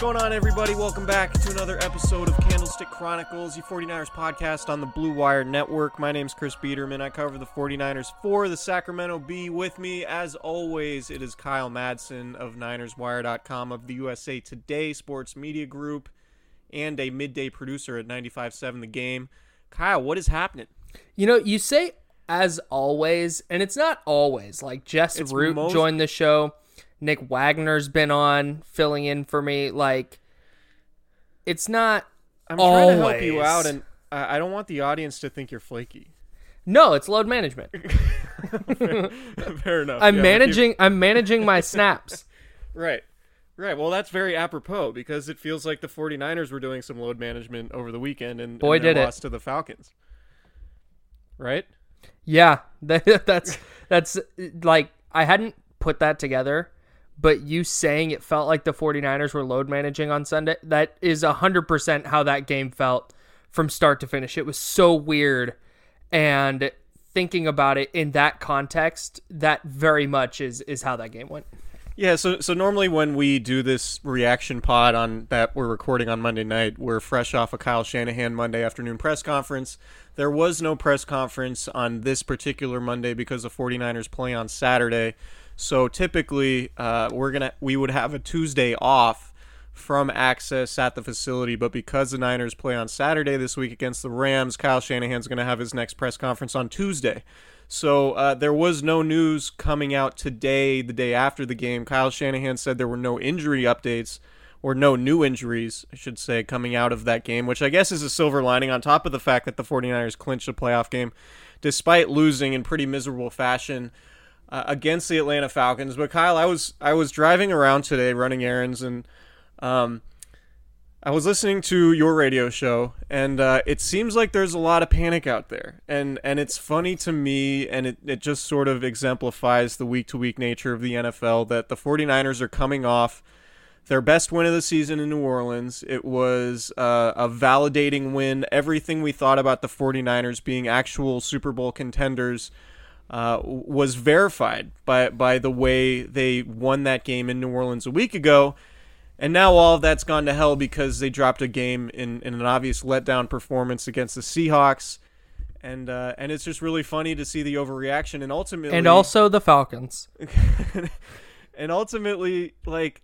What's going on, everybody? Welcome back to another episode of Candlestick Chronicles, the 49ers podcast on the Blue Wire Network. My name's Chris Biederman. I cover the 49ers for the Sacramento Bee. With me, as always, it is Kyle Madsen of NinersWire.com of the USA Today Sports Media Group and a midday producer at 95.7 The Game. Kyle, what is happening? You know, you say as always, and it's not always. Like Jess It's Root most- joined the show. Nick Wagner's been on filling in for me. Like it's not I'm trying to help you out, and I don't want the audience to think you're flaky. no, it's load management. Fair enough. I'm Yeah, managing I'm managing my snaps. Right. Right. Well, that's very apropos because it feels like the 49ers were doing some load management over the weekend and, Boy, and did it. to the Falcons. Right? Yeah, that, that's that's like I hadn't put that together, but you saying it felt like the 49ers were load managing on Sunday, that is 100% how that game felt from start to finish. It was so weird and thinking about it in that context, that very much is is how that game went. Yeah, so so normally when we do this reaction pod on that we're recording on Monday night, we're fresh off a Kyle Shanahan Monday afternoon press conference. There was no press conference on this particular Monday because the 49ers play on Saturday. So typically, uh, we're gonna we would have a Tuesday off from access at the facility, but because the Niners play on Saturday this week against the Rams, Kyle Shanahan's to have his next press conference on Tuesday. So uh, there was no news coming out today, the day after the game. Kyle Shanahan said there were no injury updates or no new injuries, I should say, coming out of that game, which I guess is a silver lining on top of the fact that the 49ers clinched a playoff game despite losing in pretty miserable fashion uh, against the Atlanta Falcons. But Kyle, I was I was driving around today running errands and um, I was listening to your radio show, and uh, it seems like there's a lot of panic out there, and and it's funny to me, and it, it just sort of exemplifies the week to week nature of the NFL that the 49ers are coming off their best win of the season in New Orleans. It was uh, a validating win. Everything we thought about the 49ers being actual Super Bowl contenders uh, was verified by by the way they won that game in New Orleans a week ago. And now all of that's gone to hell because they dropped a game in, in an obvious letdown performance against the Seahawks. and uh, and it's just really funny to see the overreaction and ultimately And also the Falcons. and ultimately like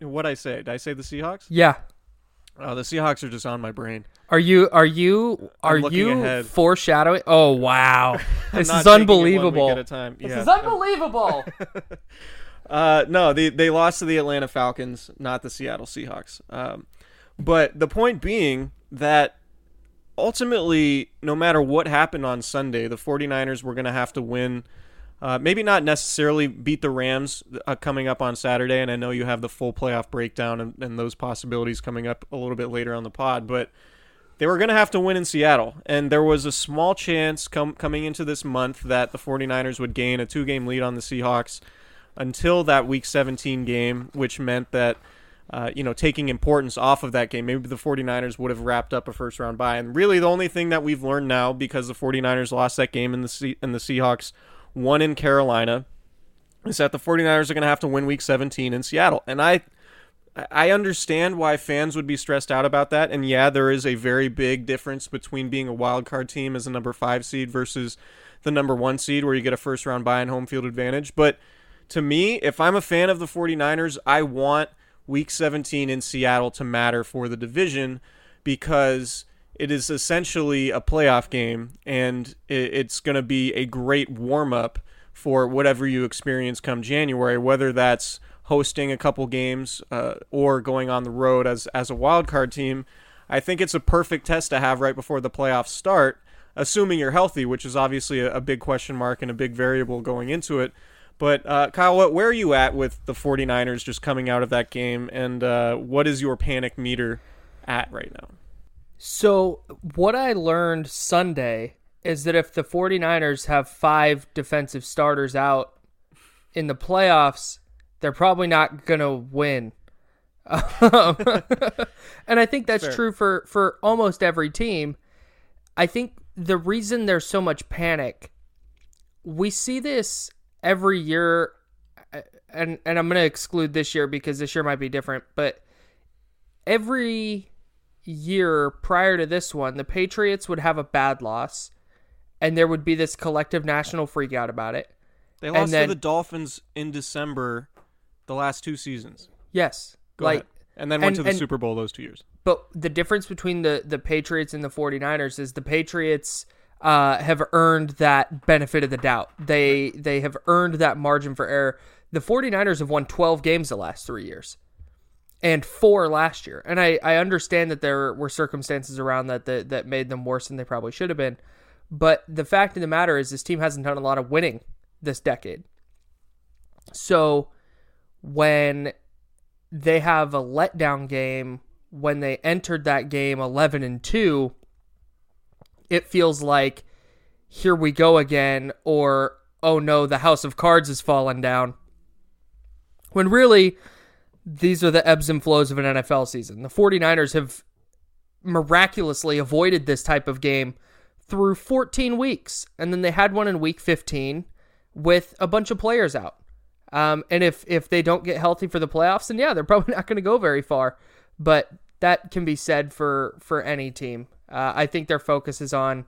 what I say? Did I say the Seahawks? Yeah. Oh, the Seahawks are just on my brain. Are you are you are looking you ahead. foreshadowing? Oh wow. This Not is taking it one week unbelievable. at a time. This Yeah. is unbelievable. Uh, no, they they lost to the Atlanta Falcons, not the Seattle Seahawks. Um, but the point being that ultimately, no matter what happened on Sunday, the 49ers were going to have to win. Uh, maybe not necessarily beat the Rams uh, coming up on Saturday, and I know you have the full playoff breakdown and, and those possibilities coming up a little bit later on the pod, but they were going to have to win in Seattle. And there was a small chance com- coming into this month that the 49ers would gain a two game lead on the Seahawks until that week 17 game, which meant that, uh, you know, taking importance off of that game, maybe the 49ers would have wrapped up a first round bye. And really, the only thing that we've learned now, because the 49ers lost that game and the, Se- and the Seahawks won in Carolina, is that the 49ers are going to have to win week 17 in Seattle. And I. I understand why fans would be stressed out about that, and yeah, there is a very big difference between being a wild card team as a number five seed versus the number one seed, where you get a first round bye and home field advantage. But to me, if I'm a fan of the 49ers, I want week 17 in Seattle to matter for the division because it is essentially a playoff game and it's going to be a great warm up for whatever you experience come January, whether that's hosting a couple games uh, or going on the road as as a wild card team. I think it's a perfect test to have right before the playoffs start, assuming you're healthy, which is obviously a, a big question mark and a big variable going into it. But uh, Kyle, what, where are you at with the 49ers just coming out of that game, and uh, what is your panic meter at right now? So, what I learned Sunday is that if the 49ers have five defensive starters out in the playoffs, they're probably not going to win. Um, and I think that's Fair. true for, for almost every team. I think the reason there's so much panic, we see this every year, uh, and, and I'm going to exclude this year because this year might be different, but every year prior to this one, the Patriots would have a bad loss, and there would be this collective national freak out about it. They And lost then- to the Dolphins in December, the last two seasons. Yes, Go like, ahead. and then went and- to the and- Super Bowl those two years. but the difference between the the Patriots and the 49ers is the Patriots uh, have earned that benefit of the doubt. They they have earned that margin for error. The 49ers have won 12 games the last 3 years and 4 last year. And I I understand that there were circumstances around that that, that made them worse than they probably should have been. But the fact of the matter is this team hasn't done a lot of winning this decade. So when they have a letdown game when they entered that game 11 and 2 it feels like here we go again or oh no the house of cards has fallen down when really these are the ebbs and flows of an NFL season the 49ers have miraculously avoided this type of game through 14 weeks and then they had one in week 15 with a bunch of players out um, and if if they don't get healthy for the playoffs, then yeah, they're probably not going to go very far. But that can be said for for any team. Uh, I think their focus is on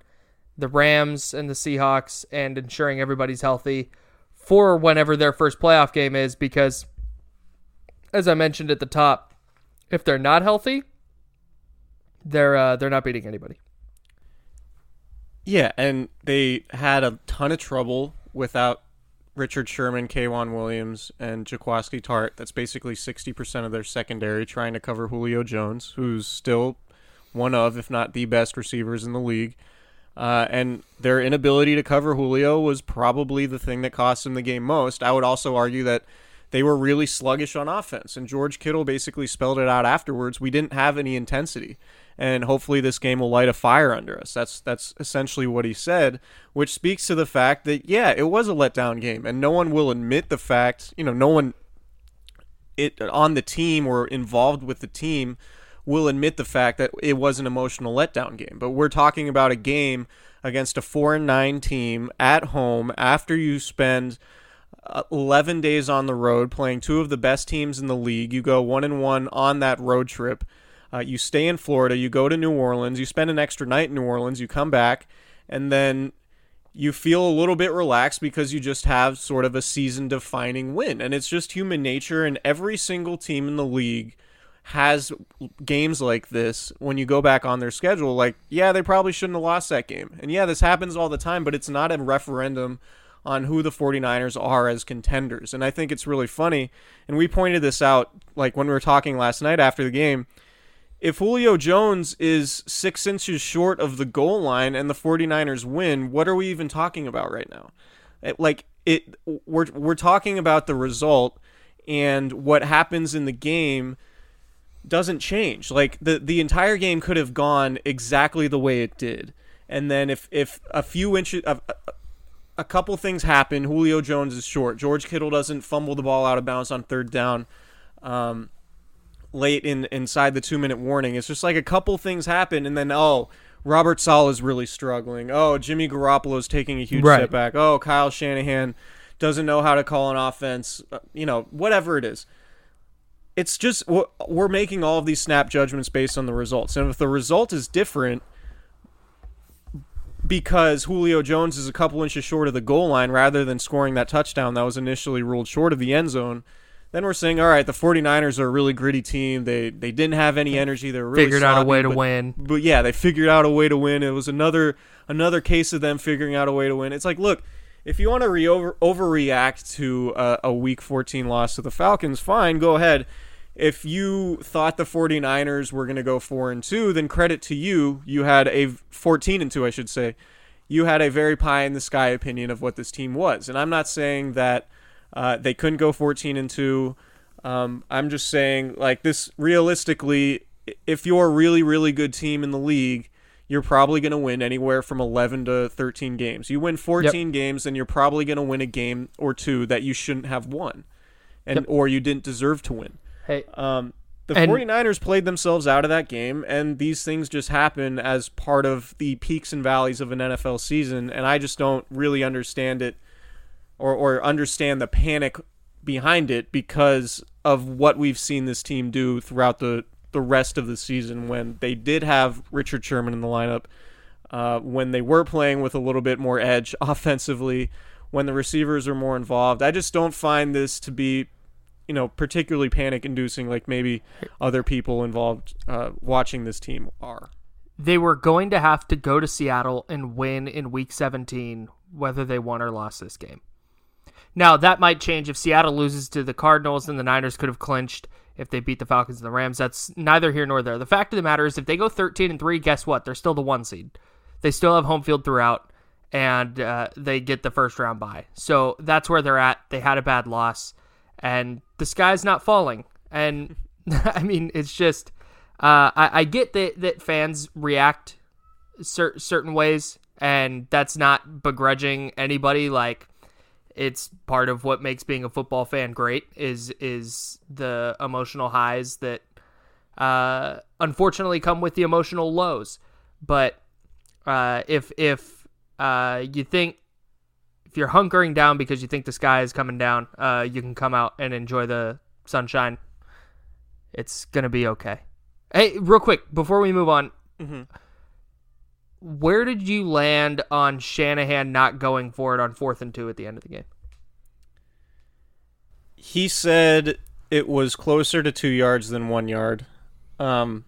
the Rams and the Seahawks and ensuring everybody's healthy for whenever their first playoff game is. Because, as I mentioned at the top, if they're not healthy, they're uh, they're not beating anybody. Yeah, and they had a ton of trouble without Richard Sherman, K'Waun Williams, and Jaquiski Tartt. That's basically 60% of their secondary trying to cover Julio Jones, who's still one of, if not the best receivers in the league. Uh, and their inability to cover Julio was probably the thing that cost them the game most. I would also argue that they were really sluggish on offense, and George Kittle basically spelled it out afterwards. We didn't have any intensity, and hopefully this game will light a fire under us. That's that's essentially what he said, which speaks to the fact that yeah, it was a letdown game, and no one will admit the fact. You know, no one it on the team or involved with the team will admit the fact that it was an emotional letdown game. But we're talking about a game against a 4 and 9 team at home after you spend 11 days on the road playing two of the best teams in the league. You go 1 and 1 on that road trip. Uh, you stay in Florida, you go to New Orleans, you spend an extra night in New Orleans, you come back and then you feel a little bit relaxed because you just have sort of a season defining win. And it's just human nature. And every single team in the league has games like this when you go back on their schedule. Like, yeah, they probably shouldn't have lost that game. And yeah, this happens all the time, but it's not a referendum on who the 49ers are as contenders. And I think it's really funny. And we pointed this out like when we were talking last night after the game if Julio Jones is six inches short of the goal line and the 49ers win, what are we even talking about right now? Like it, we're we're talking about the result, and what happens in the game doesn't change. Like the the entire game could have gone exactly the way it did, and then if if a few inches of a, couple things happen, Julio Jones is short. George Kittle doesn't fumble the ball out of bounds on third down. Um, late in inside the two minute warning. It's just like a couple things happen, and then oh, Robert Saleh is really struggling. Oh, Jimmy Garoppolo is taking a huge Right. step back. Oh, Kyle Shanahan doesn't know how to call an offense. Uh, You know, whatever it is. It's just we're- we're making all of these snap judgments based on the results, and if the result is different because Julio Jones is a couple inches short of the goal line rather than scoring that touchdown that was initially ruled short of the end zone, then we're saying, all right, the 49ers are a really gritty team. They they didn't have any energy. They were really Figured out a sloppy, way to but- win. But yeah, they figured out a way to win. It was another another case of them figuring out a way to win. It's like, look, if you want to re- over overreact to a, a week 14 loss to the Falcons, fine, go ahead. If you thought the 49ers were going to go 4 and 2, then credit to you. You had a 14 and 2, I should say. You had a very pie in the sky opinion of what this team was. And I'm not saying that uh, they couldn't go 14 and 2. Um, I'm just saying, like, this realistically, if you're a really, really good team in the league, you're probably going to win anywhere from 11 to 13 games. You win 14 games, and you're probably going to win a game or two that you shouldn't have won, and Yep. or you didn't deserve to win. Hey, Um, the And- 49ers played themselves out of that game, and these things just happen as part of the peaks and valleys of an NFL season, and I just don't really understand it or, or understand the panic behind it because of what we've seen this team do throughout the, the rest of the season when they did have Richard Sherman in the lineup, uh, when they were playing with a little bit more edge offensively, when the receivers are more involved. I just don't find this to be you know, particularly panic inducing like maybe other people involved uh, watching this team are. they were going to have to go to Seattle and win in week 17, whether they won or lost this game. Now, that might change if Seattle loses to the Cardinals and the Niners could have clinched if they beat the Falcons and the Rams. That's neither here nor there. The fact of the matter is, if they go 13 and 3, guess what? They're still the one seed. They still have home field throughout, and uh, they get the first round bye. So that's where they're at. They had a bad loss, and the sky's not falling. And I mean, it's just, uh, I, I get that, that fans react cer- certain ways, and that's not begrudging anybody. Like, it's part of what makes being a football fan great is is the emotional highs that uh, unfortunately come with the emotional lows. But uh, if if uh, you think if you're hunkering down because you think the sky is coming down, uh, you can come out and enjoy the sunshine. It's gonna be okay. Hey, real quick before we move on, where did you land on Shanahan not going for it on fourth and two at the end of the game? He said it was closer to two yards than one yard, um,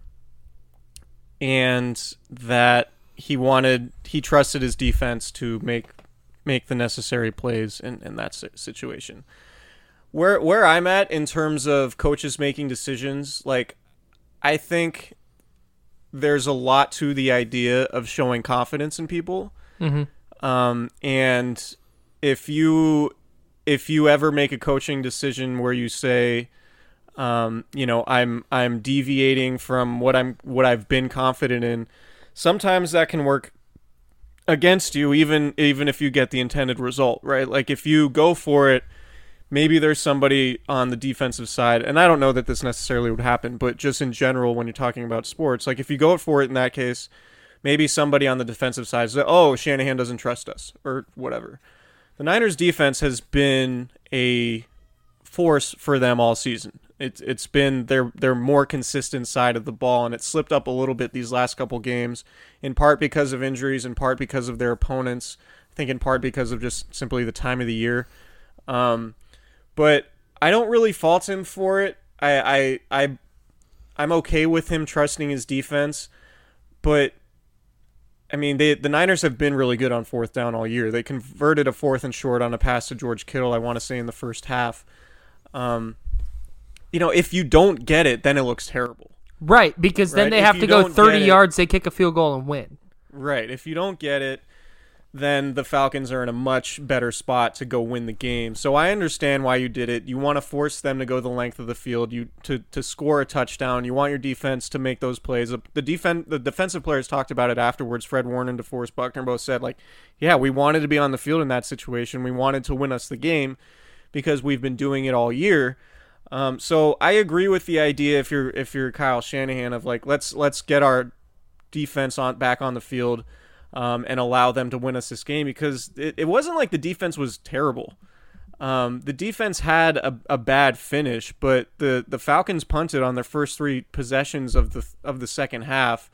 and that he wanted he trusted his defense to make make the necessary plays in, in that situation. Where where I'm at in terms of coaches making decisions, like I think there's a lot to the idea of showing confidence in people. Um, and if you if you ever make a coaching decision where you say, um, you know, I'm I'm deviating from what I'm what I've been confident in, sometimes that can work against you even even if you get the intended result, right? Like if you go for it, maybe there's somebody on the defensive side, and I don't know that this necessarily would happen, but just in general when you're talking about sports, like if you go for it in that case, maybe somebody on the defensive side says, "Oh, Shanahan doesn't trust us," or whatever. The Niners defense has been a force for them all season. It's it's been their their more consistent side of the ball, and it slipped up a little bit these last couple games, in part because of injuries, in part because of their opponents. I think in part because of just simply the time of the year. Um, but I don't really fault him for it. I I I I'm okay with him trusting his defense, but I mean, they, the Niners have been really good on fourth down all year. They converted a fourth and short on a pass to George Kittle, I want to say, in the first half. Um, you know, if you don't get it, then it looks terrible. Right, because then Right, they if have to go 30 get it- yards, they kick a field goal and win. Right. If you don't get it, then the Falcons are in a much better spot to go win the game. So I understand why you did it. You want to force them to go the length of the field, you to to score a touchdown. You want your defense to make those plays. The defense the defensive players talked about it afterwards. Fred Warner and DeForest Buckner both said like, "Yeah, we wanted to be on the field in that situation. We wanted to win us the game because we've been doing it all year." Um, so I agree with the idea if you're if you're Kyle Shanahan of like let's let's get our defense on back on the field um, and allow them to win us this game because it, it wasn't like the defense was terrible. Um, the defense had a, a bad finish, but the, the Falcons punted on their first three possessions of the of the second half,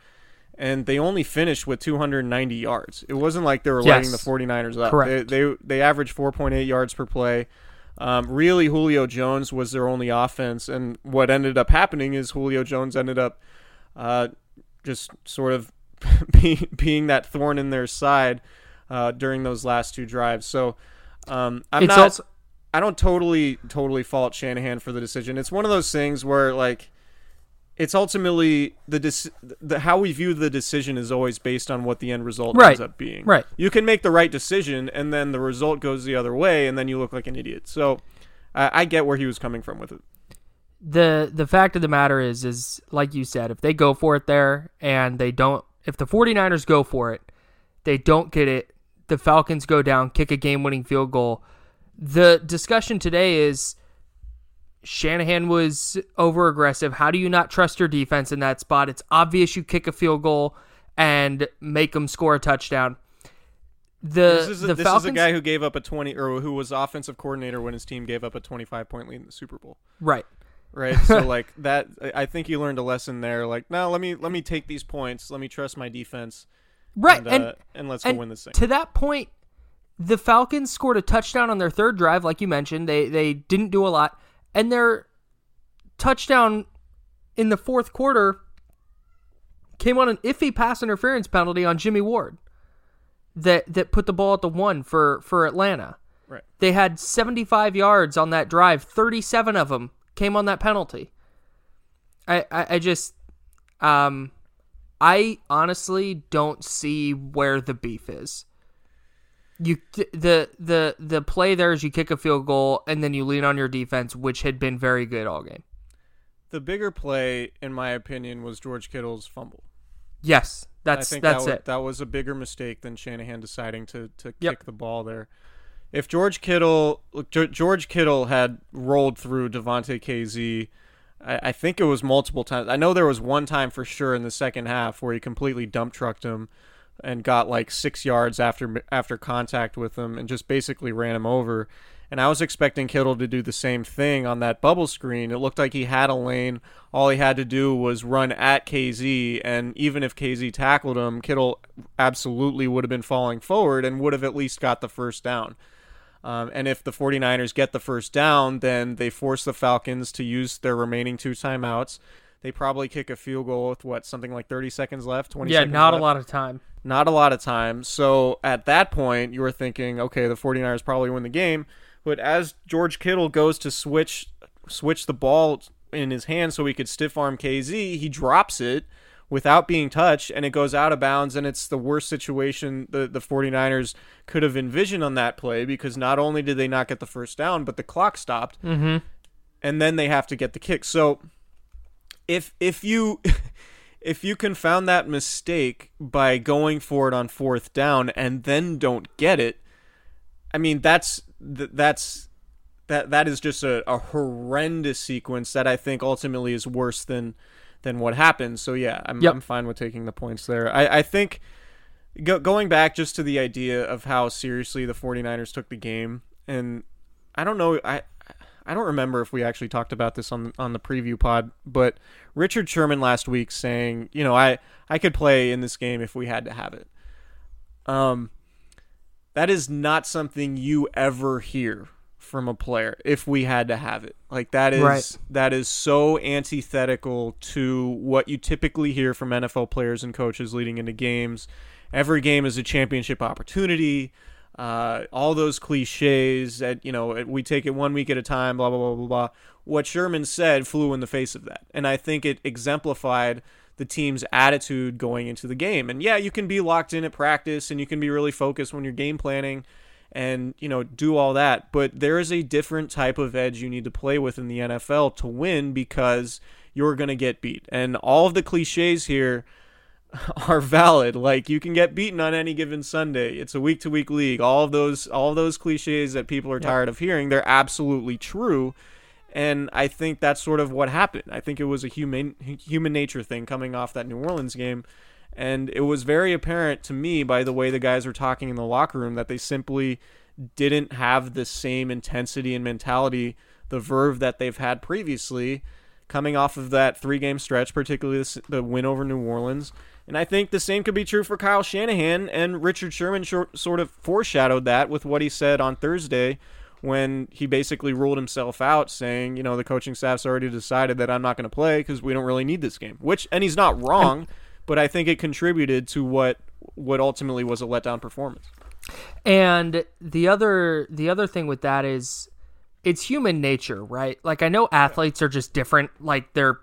and they only finished with 290 yards. It wasn't like they were Yes. lighting the 49ers up. Correct. They, they they averaged 4.8 yards per play. Um, really, Julio Jones was their only offense, and what ended up happening is Julio Jones ended up uh, just sort of being being that thorn in their side uh, during those last two drives. So um, I'm It's not. also- I don't totally totally fault Shanahan for the decision. It's one of those things where like it's ultimately the the how we view the decision is always based on what the end result Right. ends up being. Right. You can make the right decision and then the result goes the other way and then you look like an idiot. So I, I get where he was coming from with it. the the fact of the matter is is like you said if they go for it there and they don't if the 49ers go for it they don't get it the falcons go down kick a game-winning field goal the discussion today is shanahan was over aggressive. How do you not trust your defense in that spot? It's obvious you kick a field goal and make them score a touchdown. The This is a, the this falcons is a guy who gave up a 20 or who was offensive coordinator when his team gave up a 25 point lead in the Super Bowl. right. Right? So like that i think he learned a lesson there. Like now let me let me take these points. Let me trust my defense. Right and, and uh, and let's and go win this thing. To that point, the Falcons scored a touchdown on their third drive, like you mentioned. They they didn't do a lot, and their touchdown in the fourth quarter came on an iffy pass interference penalty on Jimmy Ward that that put the ball at the one for for Atlanta. right They had 75 yards on that drive. 37 of them came on that penalty. I I, I just um I honestly don't see where the beef is. You the the the play there is you kick a field goal and then you lean on your defense, which had been very good all game. the bigger play in my opinion was george kittle's fumble Yes, that's I think that's that, wa- it. that was a bigger mistake than shanahan deciding to, to Yep. kick the ball there if george kittle look, george kittle had rolled through Damontae Kazee I, I think it was multiple times i know there was one time for sure in the second half where he completely dump trucked him and got like six yards after after contact with him and just basically ran him over. And I was expecting Kittle to do the same thing on that bubble screen. It looked like he had a lane. All he had to do was run at Kazee, and even if Kazee tackled him, Kittle absolutely would have been falling forward and would have at least got the first down. Um, and if the 49ers get the first down, then they force the Falcons to use their remaining two timeouts. They probably kick a field goal with what, something like 30 seconds left, 20 Yeah, not a lot of time. not a lot of time. So at that point, you were thinking, okay, the 49ers probably win the game. But as George Kittle goes to switch switch the ball in his hand so he could stiff arm Kazee, he drops it without being touched and it goes out of bounds and it's the worst situation the, the 49ers could have envisioned on that play because not only did they not get the first down, but the clock stopped. Mm-hmm. And then they have to get the kick. So if if you if you confound that mistake by going for it on fourth down and then don't get it, I mean that's that's that that is just a, a horrendous sequence that I think ultimately is worse than than what happened. So yeah, I'm Yep. I'm fine with taking the points there. I I think go, going back just to the idea of how seriously the 49ers took the game and I don't know I I don't remember if we actually talked about this on on the preview pod, but Richard Sherman last week saying, you know, I I could play in this game if we had to have it. Um, that is not something you ever hear from a player if we had to have it. Like that is Right. that is so antithetical to what you typically hear from NFL players and coaches leading into games. Every game is a championship opportunity. Uh, all those cliches that you know we take it one week at a time. Blah blah blah blah blah. What Sherman said flew in the face of that, and I think it exemplified the team's attitude going into the game. And yeah, you can be locked in at practice, and you can be really focused when you're game planning and you know do all that but there is a different type of edge you need to play with in the NFL to win because you're going to get beat and all of the clichés here are valid. Like you can get beaten on any given Sunday. It's a week to week league. All of those all of those clichés that people are tired of hearing they're absolutely true. And I think that's sort of what happened. I think it was a human human nature thing coming off that New Orleans game. And it was very apparent to me by the way the guys were talking in the locker room that they simply didn't have the same intensity and mentality, the verve that they've had previously, coming off of that three game stretch, particularly the win over New Orleans. And I think the same could be true for Kyle Shanahan, and Richard Sherman short, sort of foreshadowed that with what he said on Thursday when he basically ruled himself out, saying, you know, the coaching staff's already decided that I'm not going to play because we don't really need this game. Which, and he's not wrong but I think it contributed to what what ultimately was a letdown performance. And the other the other thing with that is it's human nature, right? Like I know athletes are just different, like they're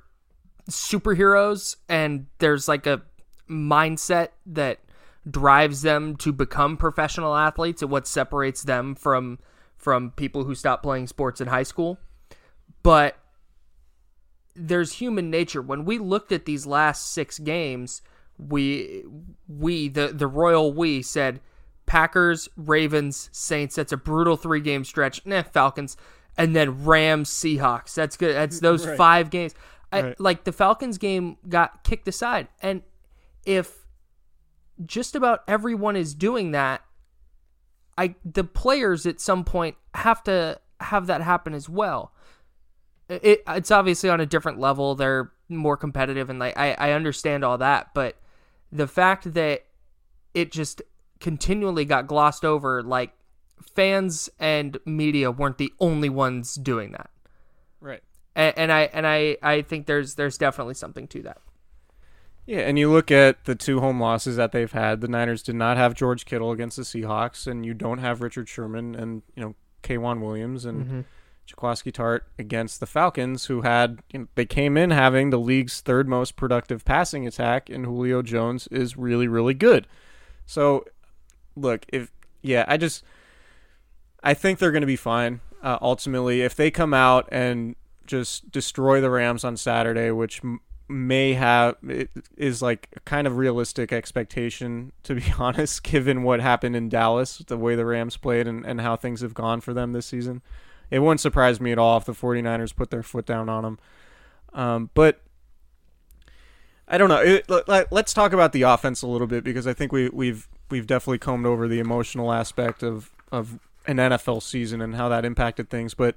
superheroes and there's like a mindset that drives them to become professional athletes and what separates them from from people who stop playing sports in high school. But there's human nature. When we looked at these last six games, we we the the royal we said Packers, Ravens, Saints. That's a brutal three game stretch. Nah, Falcons, and then Rams, Seahawks. That's good. That's mm, those Right. five games. I, Right. Like the Falcons game got kicked aside, and if just about everyone is doing that, I the players at some point have to have that happen as well. It it's obviously on a different level. They're more competitive, and like I I understand all that, but the fact that it just continually got glossed over, like fans and media weren't the only ones doing that, Right. and, and I and I I think there's there's definitely something to that. Yeah, and you look at the two home losses that they've had. The Niners did not have George Kittle against the Seahawks, and you don't have Richard Sherman and you know K'Waun Williams and Jaquiski Tartt against the Falcons, who had you know, they came in having the league's third most productive passing attack, and Julio Jones is really really good. So, look, if yeah, I just I think they're going to be fine. Uh, ultimately, if they come out and just destroy the Rams on Saturday, which may have it is like kind of realistic expectation to be honest, given what happened in Dallas, the way the Rams played, and, and how things have gone for them this season. It wouldn't surprise me at all if the 49ers put their foot down on them. Um, but I don't know. It, let, let's talk about the offense a little bit because I think we, we've we've definitely combed over the emotional aspect of of an NFL season and how that impacted things. But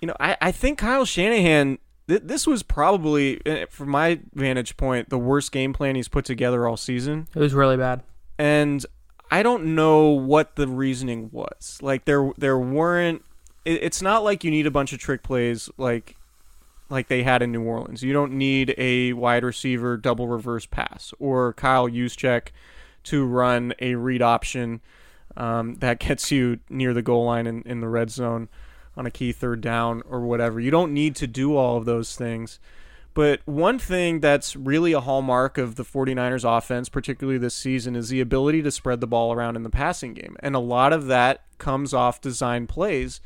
you know, I, I think Kyle Shanahan. Th- this was probably, eh, from my vantage point, the worst game plan he's put together all season It was really bad. and I don't know what the reasoning was. Like there there weren't it, it's not like you need a bunch of trick plays like like they had in New Orleans. You don't need a wide receiver double reverse pass or Kyle Juszczyk to run a read option um, that gets you near the goal line in, in the red zone on a key third down or whatever. You don't need to do all of those things. But one thing that's really a hallmark of the 49ers offense, particularly this season, is the ability to spread the ball around in the passing game. And a lot of that comes off design plays.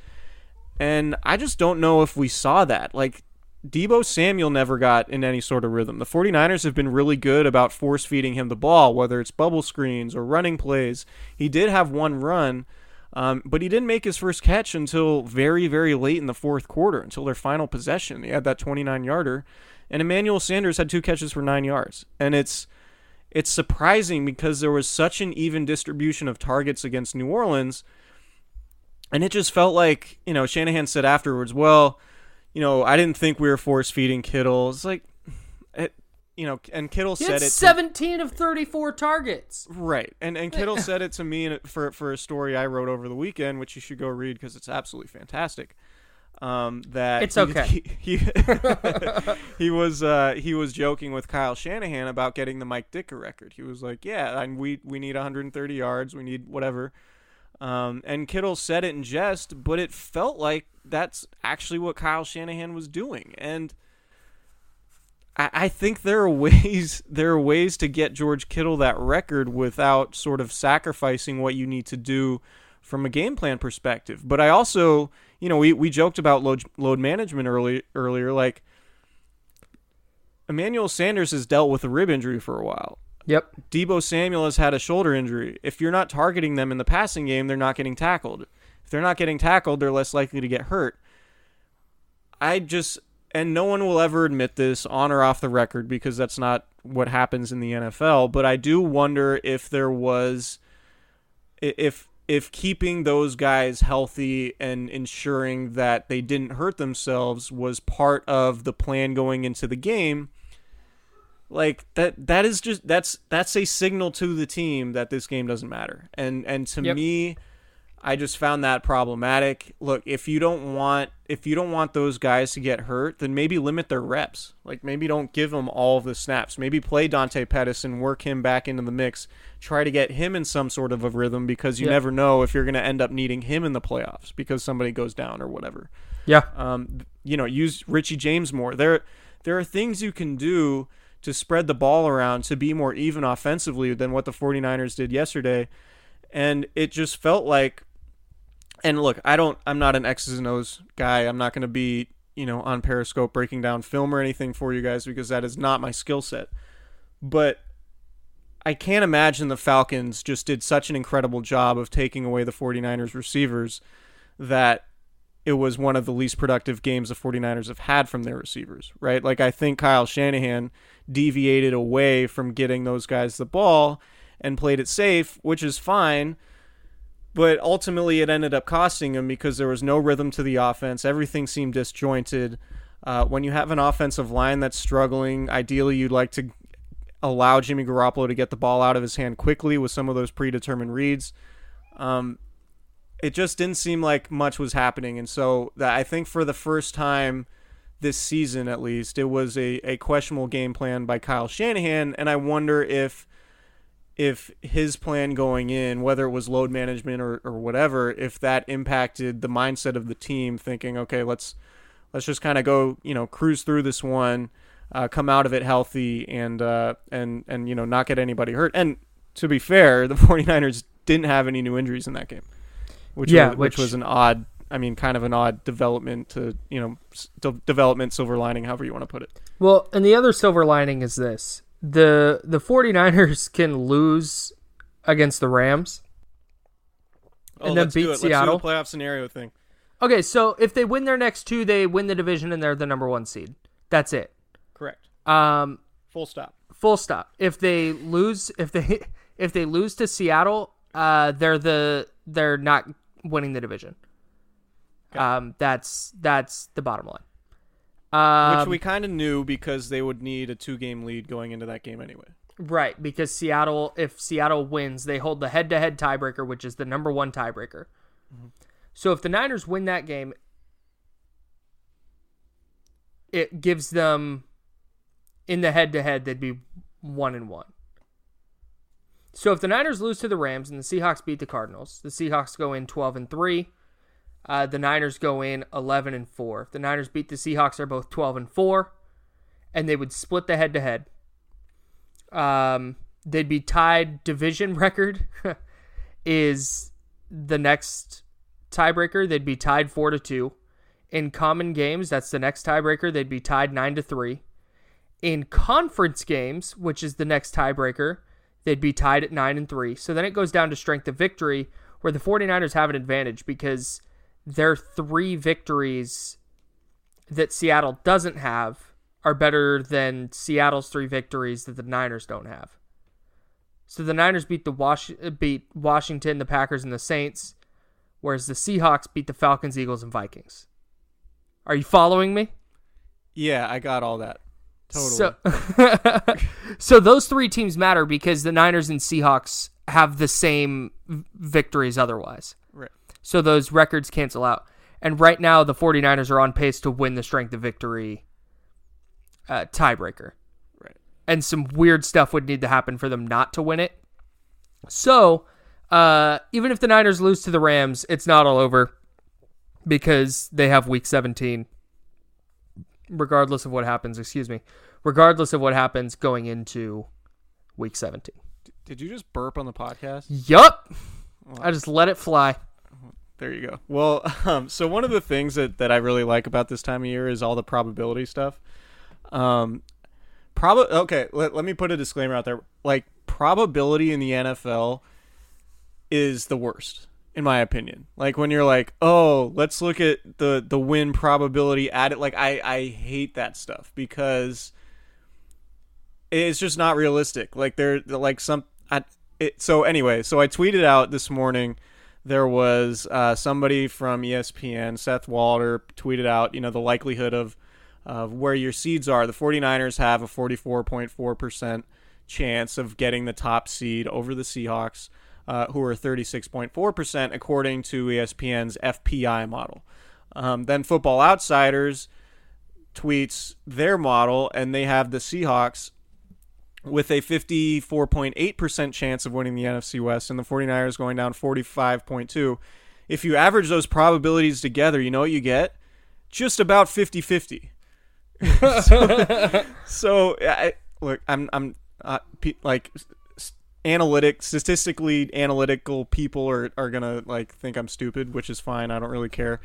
And I just don't know if we saw that. Like, Deebo Samuel never got in any sort of rhythm. The 49ers have been really good about force feeding him the ball, whether it's bubble screens or running plays. He did have one run, um, but he didn't make his first catch until very, very late in the fourth quarter, until their final possession. He had that 29 yarder, and Emmanuel Sanders had two catches for nine yards. And it's it's surprising because there was such an even distribution of targets against New Orleans and it just felt like you know Shanahan said afterwards, well, you know, I didn't think we were force feeding Kittle. It's like, you know, and Kittle He said it. to- 17 of 34 targets. Right, and and Kittle said it to me in for for a story I wrote over the weekend, which you should go read because it's absolutely fantastic. Um, that It's he- okay. He he, he was uh, he was joking with Kyle Shanahan about getting the Mike Ditka record. He was like, "Yeah, and we we need 130 yards, we need whatever." Um, and Kittle said it in jest, but it felt like that's actually what Kyle Shanahan was doing, and. I I think there are ways there are ways to get George Kittle that record without sort of sacrificing what you need to do from a game plan perspective. But I also, you know, we, we joked about load, load management early, earlier. Like Emmanuel Sanders has dealt with a rib injury for a while. Yep. Deebo Samuel has had a shoulder injury. If you're not targeting them in the passing game, they're not getting tackled. If they're not getting tackled, they're less likely to get hurt. I just and no one will ever admit this on or off the record because that's not what happens in the NFL, but I do wonder if there was if if keeping those guys healthy and ensuring that they didn't hurt themselves was part of the plan going into the game like that that is just that's that's a signal to the team that this game doesn't matter and and to Yep. me i just found that problematic look if you don't want if you don't want those guys to get hurt then maybe limit their reps like maybe don't give them all of the snaps maybe play dante pettis and work him back into the mix try to get him in some sort of a rhythm because you Yep. never know if you're going to end up needing him in the playoffs because somebody goes down or whatever Yeah. um, you know, use Richie James more. There, there are things you can do to spread the ball around to be more even offensively than what the 49ers did yesterday. And it just felt like, and look, I don't, I'm not an X's and O's guy. I'm not going to be, you know, on Periscope breaking down film or anything for you guys because that is not my skill set. But I can't imagine the Falcons just did such an incredible job of taking away the 49ers receivers that it was one of the least productive games the 49ers have had from their receivers, right? Like I think Kyle Shanahan deviated away from getting those guys the ball and played it safe, which is fine. But ultimately, it ended up costing him because there was no rhythm to the offense. Everything seemed disjointed. Uh, when you have an offensive line that's struggling, ideally you'd like to allow Jimmy Garoppolo to get the ball out of his hand quickly with some of those predetermined reads. Um, it just didn't seem like much was happening, and so that I think for the first time this season, at least, it was a, a questionable game plan by Kyle Shanahan, and I wonder if if his plan going in, whether it was load management or, or whatever, if that impacted the mindset of the team, thinking, okay, let's let's just kind of go, you know, cruise through this one, uh, come out of it healthy, and uh, and and you know, not get anybody hurt. And to be fair, the 49ers didn't have any new injuries in that game, which Yeah, was, which, which- was an odd. I mean, kind of an odd development to you know, de- development silver lining, however you want to put it. Well, and the other silver lining is this. The the 49ers can lose against the Rams. And then Oh, do beat Seattle? the playoff scenario thing. Okay, so if they win their next two, they win the division and they're the number 1 seed. That's it. Correct. Um Full stop. full stop. If they lose if they if they lose to Seattle, uh they're the they're not winning the division. Um that's that's the bottom line. Um, Which we kind of knew because they would need a two-game lead going into that game anyway. Right, because Seattle, if Seattle wins, they hold the head-to-head tiebreaker, which is the number one tiebreaker. So if the Niners win that game, it gives them in the head-to-head they'd be one and one. So if the Niners lose to the Rams and the Seahawks beat the Cardinals, the Seahawks go in twelve and three. Uh, the Niners go in eleven and four. If the Niners beat the Seahawks, they're both twelve and four, and they would split the head-to-head. Um, they'd be tied. Division record is the next tiebreaker. They'd be tied four to two. In common games, that's the next tiebreaker. They'd be tied nine to three. In conference games, which is the next tiebreaker, they'd be tied at nine and three. So then it goes down to strength of victory, where the 49ers have an advantage because their three victories that Seattle doesn't have are better than Seattle's three victories that the Niners don't have. So the Niners beat the Wash- beat Washington, the Packers, and the Saints, whereas the Seahawks beat the Falcons, Eagles, and Vikings. Are you following me? Yeah, I got all that. Totally. So, so those three teams matter because the Niners and Seahawks have the same v- victories otherwise. right. So those records cancel out. And right now, the 49ers are on pace to win the strength of victory uh, tiebreaker. Right. And some weird stuff would need to happen for them not to win it. So, uh, even if the Niners lose to the Rams, it's not all over because they have week 17 regardless of what happens, excuse me, regardless of what happens going into week 17. Did you just burp on the podcast? Yup. I just let it fly. There you go. Well, um, so one of the things that, that I really like about this time of year is all the probability stuff. Um, prob- okay, let, let me put a disclaimer out there. Like, probability in the NFL is the worst, in my opinion. Like, when you're like, oh, let's look at the, the win probability at it. Like, I, I hate that stuff because it's just not realistic. Like, they're, they're like some. I, it, so, anyway, so I tweeted out this morning there was uh, somebody from ESPN, Seth Walder, tweeted out, you know, the likelihood of of where your seeds are. The 49ers have a 44.4% chance of getting the top seed over the Seahawks, uh, who are 36.4%, according to ESPN's FPI model. Um, then Football Outsiders tweets their model, and they have the Seahawks with a 54.8% chance of winning the NFC West and the 49ers going down 45.2. If you average those probabilities together, you know what you get? Just about 50-50. so, so I, look, I'm I'm uh, pe- like analytic statistically analytical people are are to like think I'm stupid, which is fine. I don't really care.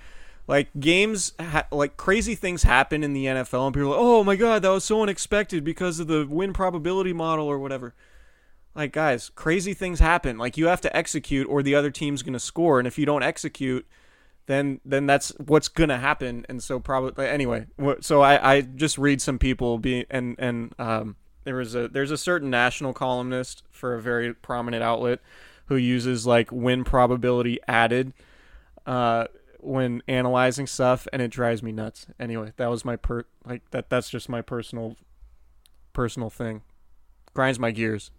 Like games, ha- like crazy things happen in the NFL, and people are like, "Oh my god, that was so unexpected because of the win probability model or whatever." Like guys, crazy things happen. Like you have to execute, or the other team's gonna score, and if you don't execute, then then that's what's gonna happen. And so probably anyway. So I I just read some people be and and um there was a there's a certain national columnist for a very prominent outlet who uses like win probability added. Uh, when analyzing stuff and it drives me nuts. Anyway, that was my per like that that's just my personal personal thing. Grinds my gears.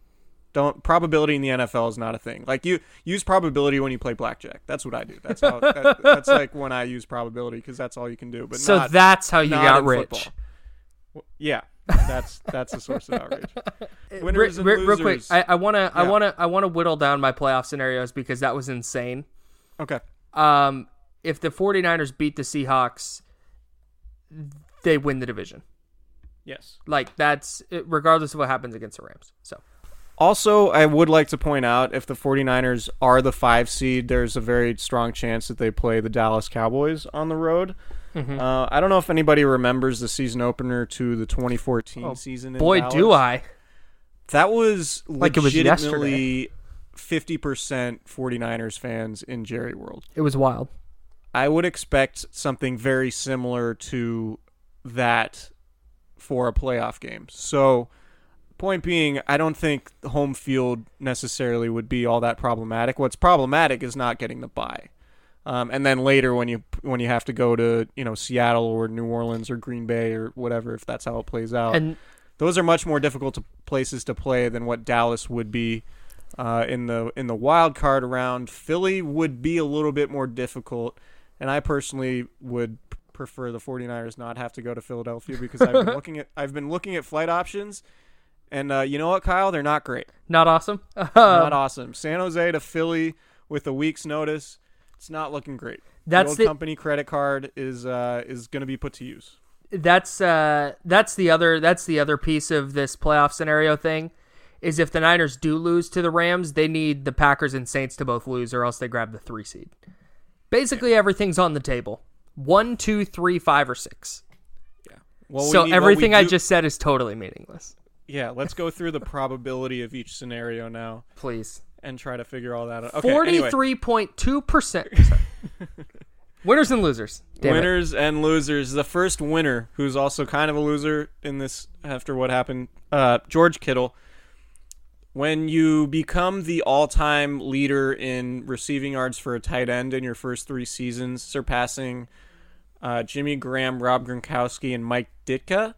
Don't probability in the NFL is not a thing. Like you use probability when you play blackjack. That's what I do. That's how that, that's like when I use probability because that's all you can do. But so not, that's how you got rich. football. W- Yeah, that's that's the source of outrage. Winners and Re- re- real quick. I, I wanna, I wanna, I wanna whittle down my playoff scenarios because that was insane. okay. Um, if the 49ers beat the Seahawks, they win the division. Yes. Like that's regardless of what happens against the Rams. So Also, I would like to point out if the 49ers are the five seed, there's a very strong chance that they play the Dallas Cowboys on the road. Mm-hmm. Uh, I don't know if anybody remembers the season opener to the 2014 season. In Oh, boy, Dallas. do I! That was Like it was legitimately 50% 49ers fans in Jerry World. It was wild. I would expect something very similar to that for a playoff game. So, point being, I don't think home field necessarily would be all that problematic. What's problematic is not getting the bye. Um, and then later when you when you have to go to you know Seattle or New Orleans or Green Bay or whatever, if that's how it plays out, And those are much more difficult to, places to play than what Dallas would be uh, in the in the wild card round. Philly would be a little bit more difficult, and I personally would prefer the 49ers not have to go to Philadelphia because I've been looking at I've been looking at flight options, and uh, you know what, Kyle, they're not great, not awesome. not awesome. San Jose to Philly with a week's notice, it's not looking great. That's the the- company credit card is uh, is going to be put to use. that's uh that's the other that's the other piece of this playoff scenario thing is if the Niners do lose to the Rams, they need the Packers and Saints to both lose or else they grab the three seed. Basically everything's on the table. One, two, three, five, or six. Yeah. Well, we so need- everything I just said is totally meaningless. Yeah, let's go through the probability of each scenario now Please. and try to figure all that out. Okay, Forty-three point two percent. Winners and losers. Damn it. winners and losers. The first winner, who's also kind of a loser in this after what happened, uh, George Kittle. When you become the all-time leader in receiving yards for a tight end in your first three seasons, surpassing uh, Jimmy Graham, Rob Gronkowski, and Mike Ditka,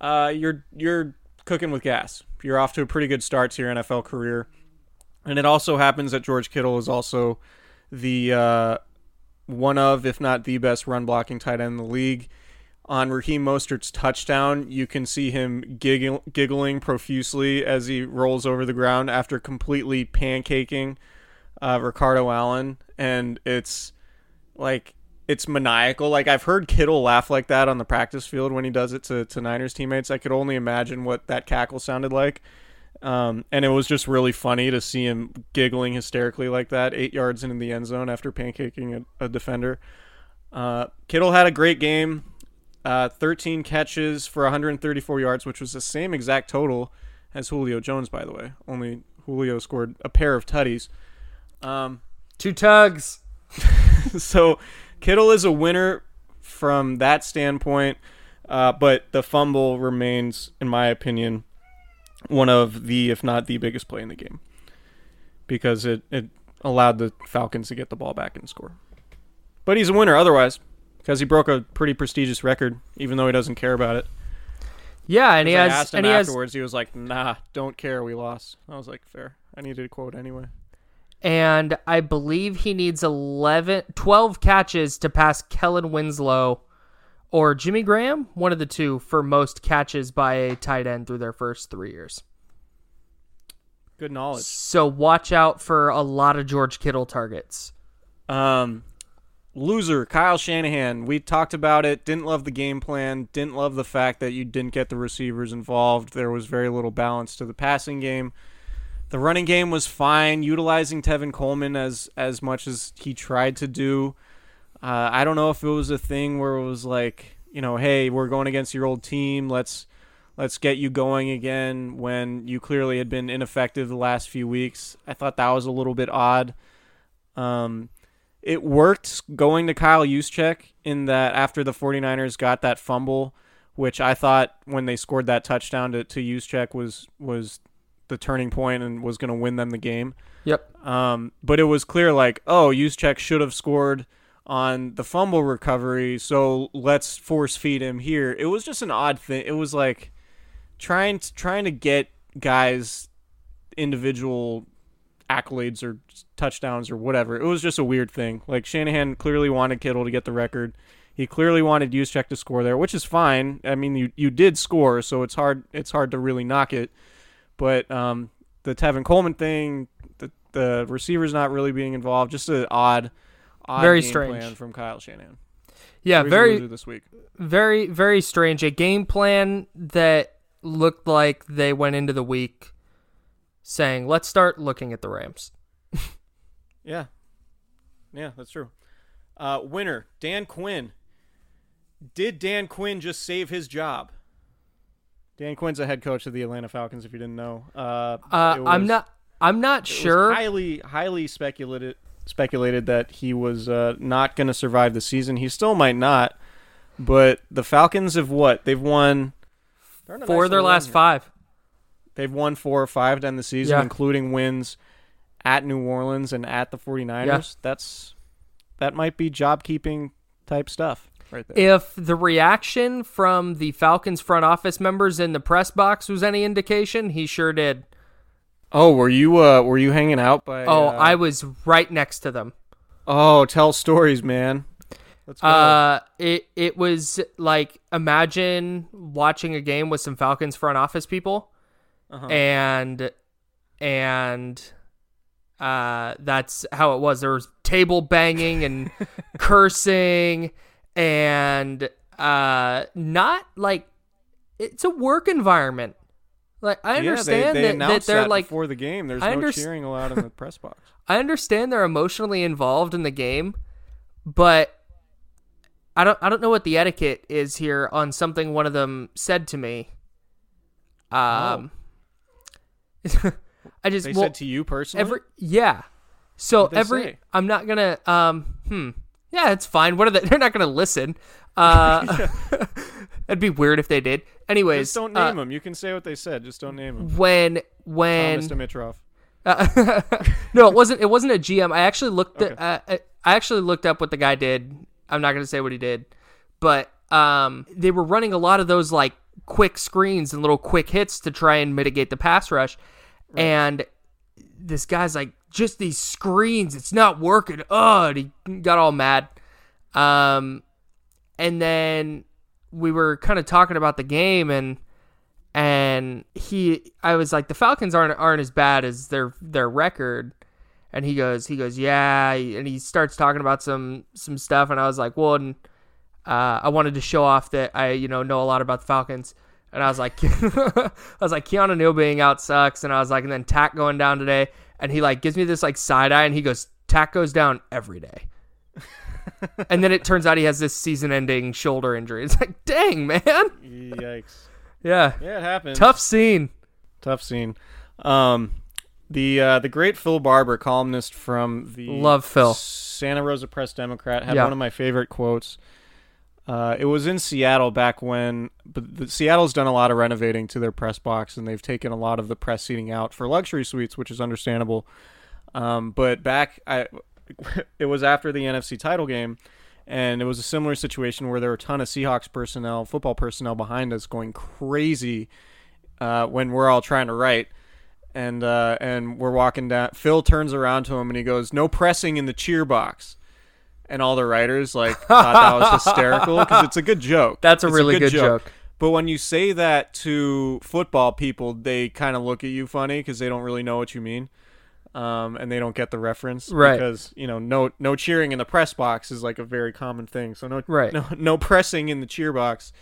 uh, you're you're cooking with gas. You're off to a pretty good start to your NFL career, and it also happens that George Kittle is also the uh, one of, if not the best run blocking tight end in the league on Raheem Mostert's touchdown, you can see him giggle, giggling profusely as he rolls over the ground after completely pancaking uh, Ricardo Allen, and it's like it's maniacal. Like I've heard Kittle laugh like that on the practice field when he does it to, to Niners teammates. I could only imagine what that cackle sounded like. Um, and it was just really funny to see him giggling hysterically like that, eight yards into the end zone after pancaking a, a defender. Uh, Kittle had a great game. Uh, 13 catches for 134 yards, which was the same exact total as Julio Jones, by the way. Only Julio scored a pair of tutties. Um, Two tugs. so Kittle is a winner from that standpoint, uh, but the fumble remains, in my opinion, one of the, if not the biggest play in the game because it, it allowed the Falcons to get the ball back and score. But he's a winner otherwise because he broke a pretty prestigious record, even though he doesn't care about it. Yeah, and he I has asked him and he has afterwards. He was like, "Nah, don't care. We lost." I was like, "Fair." I needed a quote anyway. and I believe he needs 11, 12 catches to pass Kellen Winslow or Jimmy Graham, one of the two, for most catches by a tight end through their first three years. Good knowledge. So watch out for a lot of George Kittle targets. Um, loser Kyle Shanahan. We talked about it. Didn't love the game plan. Didn't love the fact that you didn't get the receivers involved. There was very little balance to the passing game. The running game was fine, utilizing Tevin Coleman as as much as he tried to do. Uh, I don't know if it was a thing where it was like, you know, hey, we're going against your old team. Let's let's get you going again when you clearly had been ineffective the last few weeks. I thought that was a little bit odd. Um, it worked going to Kyle Juszczyk in that after the 49ers got that fumble, which I thought when they scored that touchdown to, to Juszczyk was was the turning point and was going to win them the game. Yep. Um, but it was clear like, oh, Juszczyk should have scored on the fumble recovery, so let's force feed him here. It was just an odd thing. It was like trying to, trying to get guys individual accolades or touchdowns or whatever. It was just a weird thing. Like Shanahan clearly wanted Kittle to get the record. He clearly wanted Juszczyk to score there, which is fine. I mean, you you did score, so it's hard it's hard to really knock it. But um, the Tevin Coleman thing, the the receivers not really being involved, just an odd, odd Very game strange. plan from Kyle Shanahan. Yeah, So he's a very this week. very very strange. A game plan that looked like they went into the week saying, "Let's start looking at the Rams." Yeah, yeah, that's true. Uh, winner Dan Quinn. Did Dan Quinn just save his job? Dan Quinn's a head coach of the Atlanta Falcons. If you didn't know, uh, Uh, it I'm not. I'm not it was sure. highly, highly speculated speculated that he was uh, not going to survive the season. He still might not, but the Falcons have what? They've won they're on a Four nice of their last here. five. They've won four or five to end the season, Yeah. including wins at New Orleans and at the 49ers. That's that might be job keeping type stuff right there. If the reaction from the Falcons front office members in the press box was any indication, he sure did. oh, were you uh were you hanging out by Oh, uh, I was right next to them. Oh, tell stories, man. Uh, it it was like imagine watching a game with some Falcons front office people, Uh-huh. and and uh, that's how it was. There was table banging and cursing, and uh, not like it's a work environment. Like I Yeah, they- understand they, that, that they're that like before the game. There's I no underst- cheering allowed in the press box. I understand they're emotionally involved in the game, but I don't I don't know what the etiquette is here on something one of them said to me. Um I just They well, said to you personally. every yeah. So every say? I'm not to um hmm. Yeah, it's fine. What are they? They're not to listen. Uh That'd be weird if they did. Anyways, Just don't uh, name them. You can say what they said. Just don't name them. when when Mr. Dimitroff. Uh, no, it wasn't. It wasn't a GM. I actually looked. Okay. At, uh, I actually looked up what the guy did. I'm not gonna say what he did, but um, they were running a lot of those like quick screens and little quick hits to try and mitigate the pass rush. And this guy's like, just these screens, it's not working. Oh, he got all mad. Um, and then we were kind of talking about the game and and he I was like the Falcons aren't aren't as bad as their their record and he goes he goes yeah and he starts talking about some some stuff and I was like well and, uh, I wanted to show off that I you know know a lot about the Falcons and I was like I was like Keanu Neal being out sucks and I was like and then Takk going down today and he like gives me this like side eye and he goes Takk goes down every day and then it turns out he has this season ending shoulder injury it's like dang man Yikes. yeah Yeah, it happened. tough scene Tough scene. Um, the uh, the great Phil Barber, columnist from the Love Phil. Santa Rosa Press Democrat, had Yeah. one of my favorite quotes. Uh, it was in Seattle back when, but the, Seattle's done a lot of renovating to their press box, and they've taken a lot of the press seating out for luxury suites, which is understandable. Um, but back, I, it was after the NFC title game, and it was a similar situation where there were a ton of Seahawks personnel, football personnel behind us, going crazy uh, when we're all trying to write. And uh, and we're walking down. Phil turns around to him and he goes, "No pressing in the cheer box." And all the writers like thought that was hysterical because it's a good joke. That's a It's really good joke. But when you say that to football people, they kind of look at you funny because they don't really know what you mean, um, and they don't get the reference. Right. Because you know, no no cheering in the press box is like a very common thing. So no Right. no no pressing in the cheer box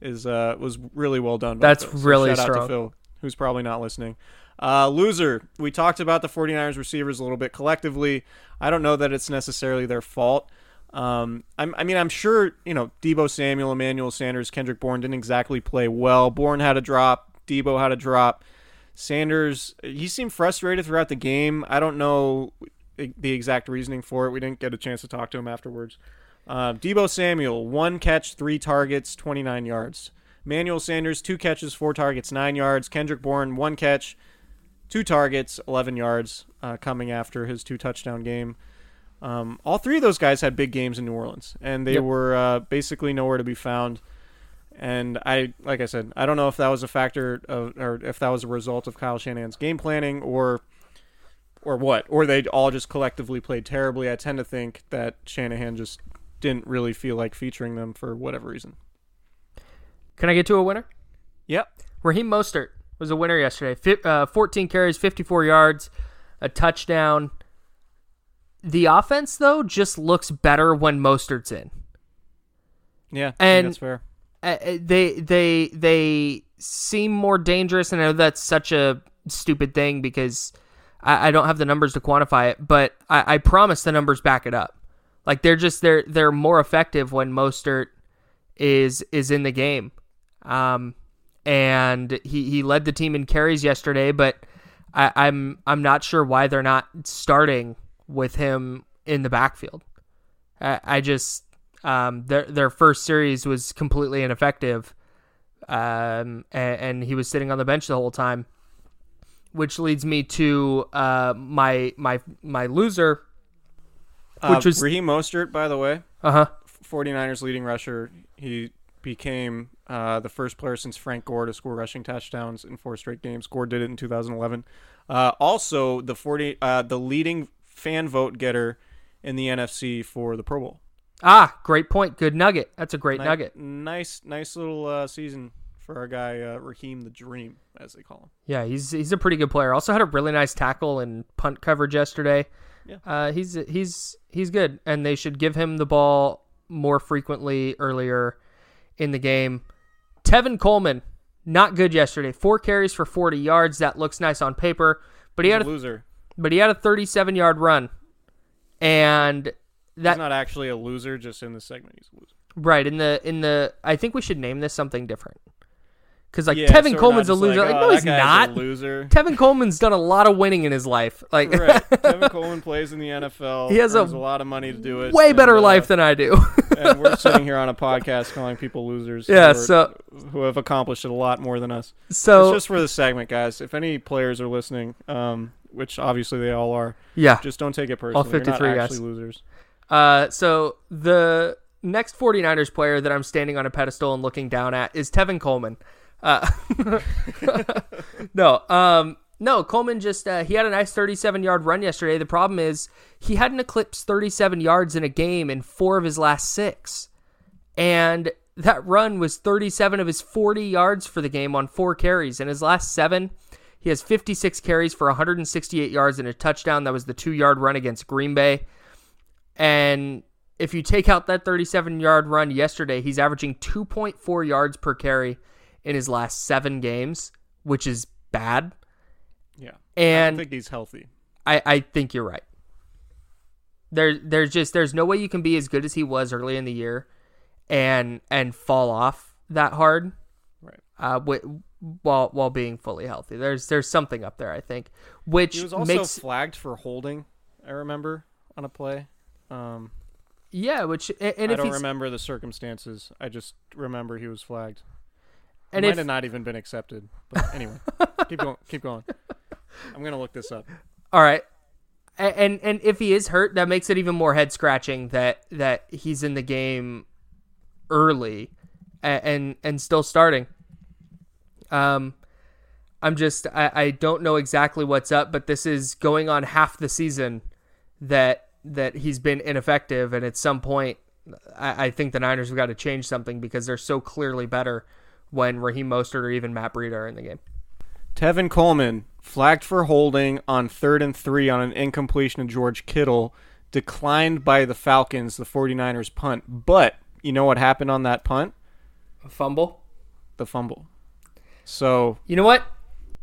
is uh was really well done. by That's Phil. So really shout out to Phil, who's probably not listening. Uh, loser. We talked about the 49ers receivers a little bit collectively. I don't know that it's necessarily their fault. Um, I mean, I'm sure you know Deebo Samuel, Emmanuel Sanders, Kendrick Bourne didn't exactly play well. Bourne had a drop. Deebo had a drop. Sanders, he seemed frustrated throughout the game. I don't know the exact reasoning for it. We didn't get a chance to talk to him afterwards. Uh, Deebo Samuel, one catch, three targets, 29 yards. Manuel Sanders, two catches, four targets, nine yards. Kendrick Bourne, one catch, two targets, 11 yards, uh, coming after his two touchdown game. Um, all three of those guys had big games in New Orleans, and they Yep. were uh, basically nowhere to be found. And I, like I said, I don't know if that was a factor of, or if that was a result of Kyle Shanahan's game planning, or, or what, or they all just collectively played terribly. I tend to think that Shanahan just didn't really feel like featuring them for whatever reason. Can I get to a winner? Yep. Raheem Mostert was a winner yesterday. Fi- uh, 14 carries, 54 yards, a touchdown. The offense, though, just looks better when Mostert's in. Yeah, I think And- that's fair. Uh, uh, they they they seem more dangerous, and I know that's such a stupid thing because I, I don't have the numbers to quantify it, but I, I promise the numbers back it up. Like they're just they're they're more effective when Mostert is is in the game. Um, and he, he led the team in carries yesterday, but I, I'm I'm not sure why they're not starting with him in the backfield. I, I just um, their their first series was completely ineffective, um, and, and he was sitting on the bench the whole time, which leads me to uh, my my my loser, which uh, was Raheem Mostert, by the way, uh huh 49ers leading rusher. He became uh, the first player since Frank Gore to score rushing touchdowns in four straight games. Gore did it in 2011. Uh, also, the 40 uh, the leading fan vote getter in the NFC for the Pro Bowl. ah great point good nugget that's a great Ni- nugget Nice, nice little uh, season for our guy uh, Raheem the Dream, as they call him. Yeah, he's he's a pretty good player. Also had a really nice tackle and punt coverage yesterday. Yeah. Uh, he's he's he's good, and they should give him the ball more frequently earlier in the game. Tevin Coleman, not good yesterday. Four carries for 40 yards. That looks nice on paper, but he He's had a a, loser. but he had a 37 yard run, and that's not actually a loser, just in the segment. He's a loser. Right in the in the I think we should name this something different because like Yeah, Tevin so Coleman's a loser. like, Like, "Oh, no, he's not. loser. Tevin Coleman's done a lot of winning in his life. Like right. Tevin Coleman plays in the NFL. He has a a lot of money to do it. way and, better uh, life than I do. and we're sitting here on a podcast calling people losers. Yeah, who are- so- who have accomplished it a lot more than us. so it's just for the segment, guys. If any players are listening, um, which obviously they all are, yeah. just don't take it personally. You're 53 not guys. actually losers. Uh, so the next 49ers player that I'm standing on a pedestal and looking down at is Tevin Coleman. Uh, no, um, no, Coleman just uh, he had a nice 37 yard run yesterday. The problem is he hadn't eclipsed 37 yards in a game in four of his last six, and that run was 37 of his 40 yards for the game on four carries. In his last seven, he has 56 carries for 168 yards and a touchdown. That was the two yard run against Green Bay. And if you take out that 37 yard run yesterday, he's averaging 2.4 yards per carry in his last seven games, which is bad. Yeah, And I think he's healthy. I, I think you're right. There, there's just there's no way you can be as good as he was early in the year, and and fall off that hard, Right. uh, wi- while while being fully healthy. There's there's something up there, I think, which He was also makes flagged for holding. I remember on a play. Um, yeah, which and and I don't remember the circumstances. I just remember he was flagged. And it if might have not even been accepted. But anyway, keep going. Keep going. I'm gonna look this up. All right. And and if he is hurt, that makes it even more head scratching that that he's in the game early and, and and still starting. Um I'm just I, I don't know exactly what's up, but this is going on half the season that that he's been ineffective and at some point I, I think the Niners have got to change something because they're so clearly better when Raheem Mostert or even Matt Breida are in the game. Tevin Coleman flagged for holding on third and three on an incompletion of George Kittle, declined by the Falcons, the 49ers punt. But you know what happened on that punt? A fumble. The fumble. So You know what?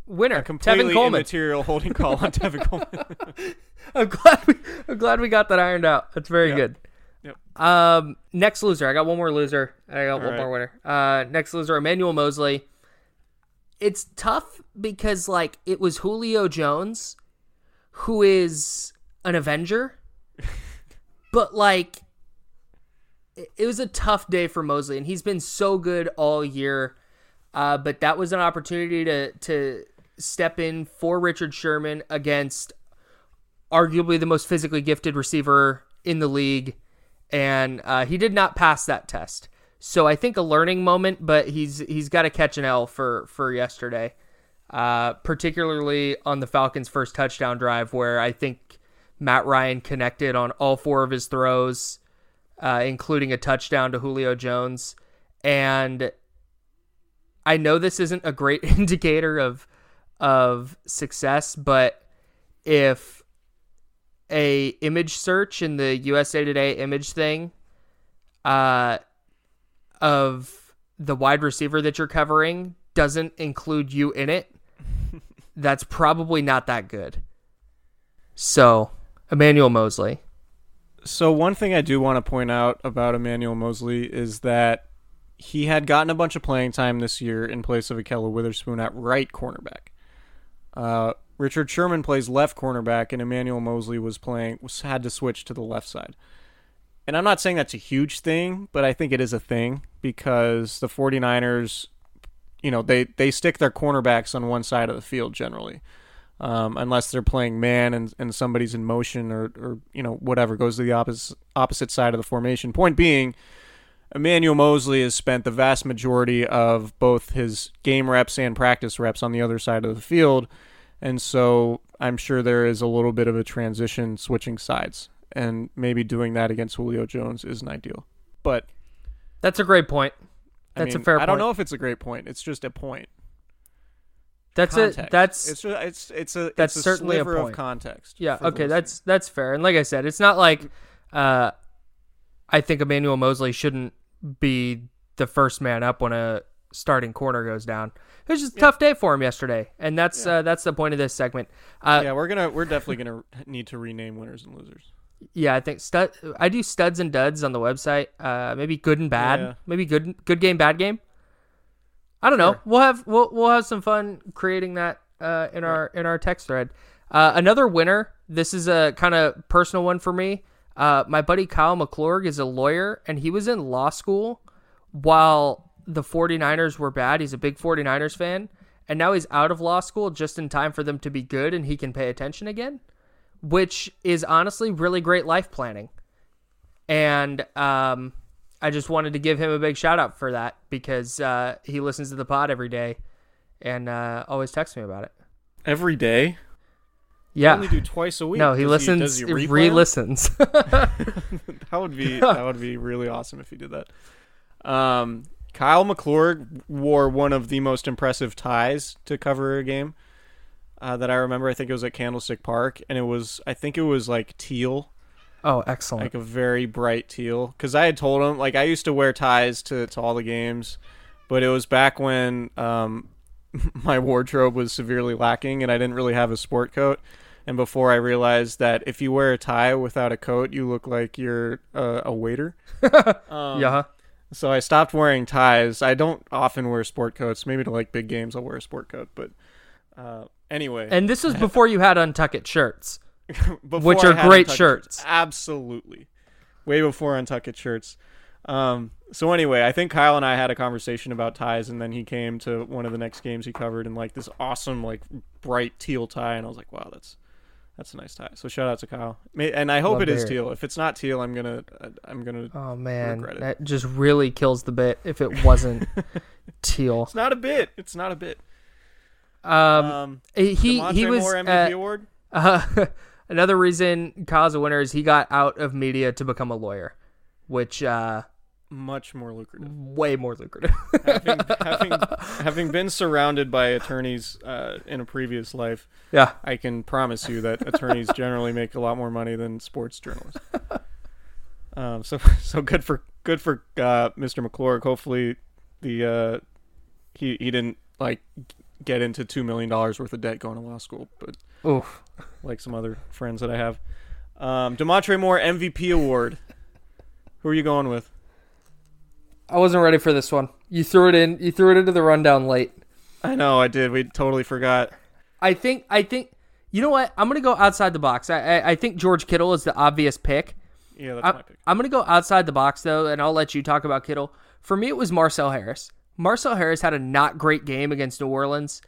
Winner. Tevin Coleman. Material holding call on Tevin Coleman. I'm glad we I'm glad we got that ironed out. That's very good. Yep. Um, next loser. I got one more loser. I got one right. more winner. Uh, next loser, Emmanuel Mosley. It's tough because like it was Julio Jones, who is an Avenger, but like it it was a tough day for Mosley, and he's been so good all year. Uh, but that was an opportunity to to step in for Richard Sherman against arguably the most physically gifted receiver in the league, and uh, he did not pass that test. So I think a learning moment, but he's he's got to catch an L for for yesterday, uh, particularly on the Falcons' first touchdown drive, where I think Matt Ryan connected on all four of his throws, uh, including a touchdown to Julio Jones, and I know this isn't a great indicator of of success, but if a image search in the USA Today image thing uh of the wide receiver that you're covering doesn't include you in it, that's probably not that good. So, Emmanuel Mosley. So one thing I do want to point out about Emmanuel Mosley is that he had gotten a bunch of playing time this year in place of Ahkello Witherspoon at right cornerback. Uh, Richard Sherman plays left cornerback, and Emmanuel Mosley was playing was had to switch to the left side. And I'm not saying that's a huge thing, but I think it is a thing because the 49ers, you know, they they stick their cornerbacks on one side of the field generally um, unless they're playing man and, and somebody's in motion or, or you know whatever goes to the opposite opposite side of the formation. Point being, Emmanuel Mosley has spent the vast majority of both his game reps and practice reps on the other side of the field, and so I'm sure there is a little bit of a transition switching sides, and maybe doing that against Julio Jones isn't ideal. But That's a great point. I That's mean, a fair point. I don't know if it's a great point. It's just a point. That's Context. it. That's it's just, it's it's a that's it's a certainly a sliver of point. context. Yeah, okay, that's that's fair. And like I said, it's not like uh I think Emmanuel Mosley shouldn't be the first man up when a starting corner goes down. It was just a tough day for him yesterday, and that's uh, that's the point of this segment. Uh, yeah, we're gonna we're definitely gonna need to rename winners and losers. yeah, I think stud. I do studs and duds on the website. Uh, maybe good and bad. Yeah. Maybe good good game, bad game. I don't know. We'll have we'll we'll have some fun creating that uh, in our in our text thread. Uh, another winner. This is a kind of personal one for me. Uh, my buddy Kyle McClurg is a lawyer, and he was in law school while the 49ers were bad. He's a big 49ers fan, and now he's out of law school just in time for them to be good, and he can pay attention again, which is honestly really great life planning. And um, I just wanted to give him a big shout out for that because uh, he listens to the pod every day and uh, always texts me about it. Every day. Yeah. Only do twice a week. no, he Does listens, does he re-listens. that would be that would be really awesome if he did that. Um, Kyle McClurg wore one of the most impressive ties to cover a game uh, that I remember. I think it was at Candlestick Park, and it was I think it was like teal, oh, excellent. like a very bright teal. Because I had told him like I used to wear ties to to all the games, but it was back when um, my wardrobe was severely lacking, and I didn't really have a sport coat. And before I realized that if you wear a tie without a coat, you look like you're uh, a waiter. Um, yeah. So I stopped wearing ties. I don't often wear sport coats. Maybe to like big games, I'll wear a sport coat. But uh, anyway, And this was before you had untuck it shirts. which are great Untucked shirts. Absolutely, way before Untuck It shirts. Um, so anyway, I think Kyle and I had a conversation about ties, and then he came to one of the next games he covered in like this awesome, like bright teal tie, and I was like, wow, that's that's a nice tie. So shout out to Kyle, and I hope Love it is teal. If it's not teal, I'm gonna uh, I'm gonna. Oh man, Regret it. that just really kills the bit if it wasn't teal. It's not a bit. It's not a bit. Um, Um, he he was Moore MVP uh, award. Uh, another reason Kyle's a winner is he got out of media to become a lawyer, which uh, Much more lucrative. way more lucrative. having, having having been surrounded by attorneys uh, in a previous life, yeah, I can promise you that attorneys generally make a lot more money than sports journalists. Um, so so good for good for uh, Mr. McClurg. Hopefully, the uh, he he didn't like get into two million dollars worth of debt going to law school, but oof. like some other friends that I have. Um, Demontre Moore MVP award. Who are you going with? I wasn't ready for this one. You threw it in. You threw it into the rundown late. I know I did. We totally forgot. I think. I think. You know what? I'm gonna go outside the box. I I, I think George Kittle is the obvious pick. Yeah, that's I, my pick. I'm gonna go outside the box though, and I'll let you talk about Kittle. For me, it was Marcel Harris. Marcel Harris had a not great game against New Orleans,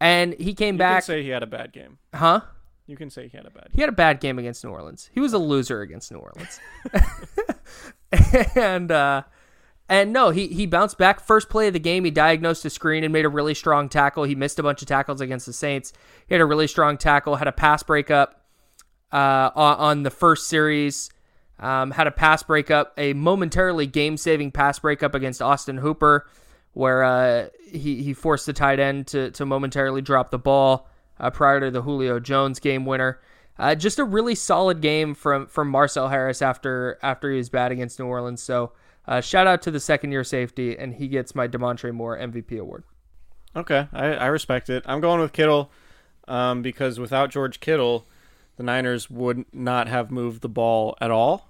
and he came back. You back. can say he had a bad game. huh? You can say he had a bad. Game. He had a bad game against New Orleans. He was a loser against New Orleans. and uh and no, he he bounced back first play of the game. He diagnosed a screen and made a really strong tackle. He missed a bunch of tackles against the Saints. He had a really strong tackle, had a pass breakup uh on, the first series. Um, had a pass breakup, a momentarily game-saving pass breakup against Austin Hooper, where uh, he he forced the tight end to to momentarily drop the ball uh, prior to the Julio Jones game winner. Uh, just a really solid game from from Marcel Harris after after he was bad against New Orleans. So uh, shout out to the second year safety, and he gets my Demontre Moore MVP award. Okay, I, I respect it. I'm going with Kittle um, because without George Kittle, the Niners would not have moved the ball at all.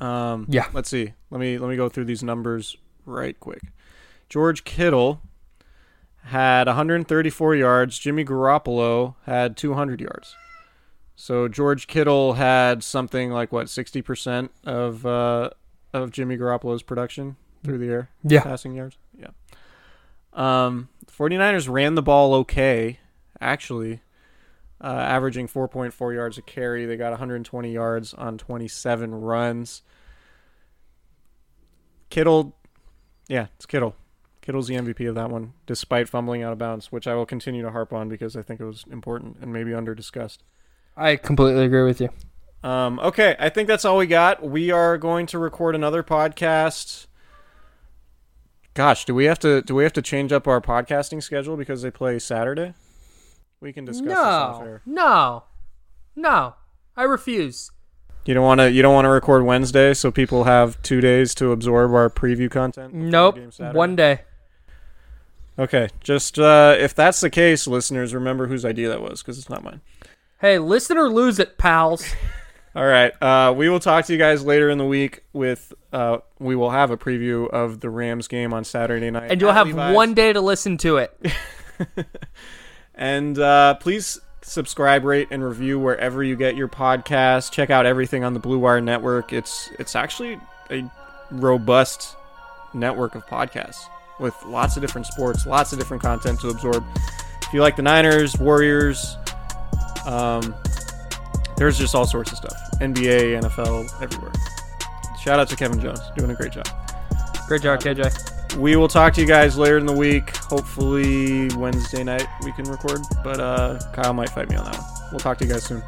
Um, Yeah. Let's see. Let me let me go through these numbers right quick. George Kittle had 134 yards. Jimmy Garoppolo had 200 yards. So George Kittle had something like what 60% of uh, of Jimmy Garoppolo's production through the air. Yeah. Passing yards. Yeah. Um, 49ers ran the ball okay, actually, uh, averaging 4.4 yards a carry. They got 120 yards on 27 runs. Kittle, yeah, it's Kittle. Kittle's the MVP of that one, despite fumbling out of bounds, which I will continue to harp on because I think it was important and maybe under discussed. I completely agree with you. Um, okay, I think that's all we got. We are going to record another podcast. Gosh, do we have to do we have to change up our podcasting schedule because they play Saturday? We can discuss this off No, air. no, no. I refuse. You don't want to you don't want to record Wednesday so people have 2 days to absorb our preview content. Nope. One day. Okay, just uh, if that's the case, listeners, remember whose idea that was because it's not mine. Hey, listen or lose it, pals. All right. Uh, we will talk to you guys later in the week with uh, we will have a preview of the Rams game on Saturday night. And you'll have Levi's. one day to listen to it. And uh, please subscribe, rate, and review wherever you get your podcast. Check out everything on the Blue Wire Network. It's it's actually a robust network of podcasts with lots of different sports, lots of different content to absorb. If you like the Niners, Warriors, um, there's just all sorts of stuff. NBA, NFL, everywhere. Shout out to Kevin Jones, doing a great job. Great job, KJ. We will talk to you guys later in the week. Hopefully Wednesday night we can record, but uh, Kyle might fight me on that one. We'll talk to you guys soon.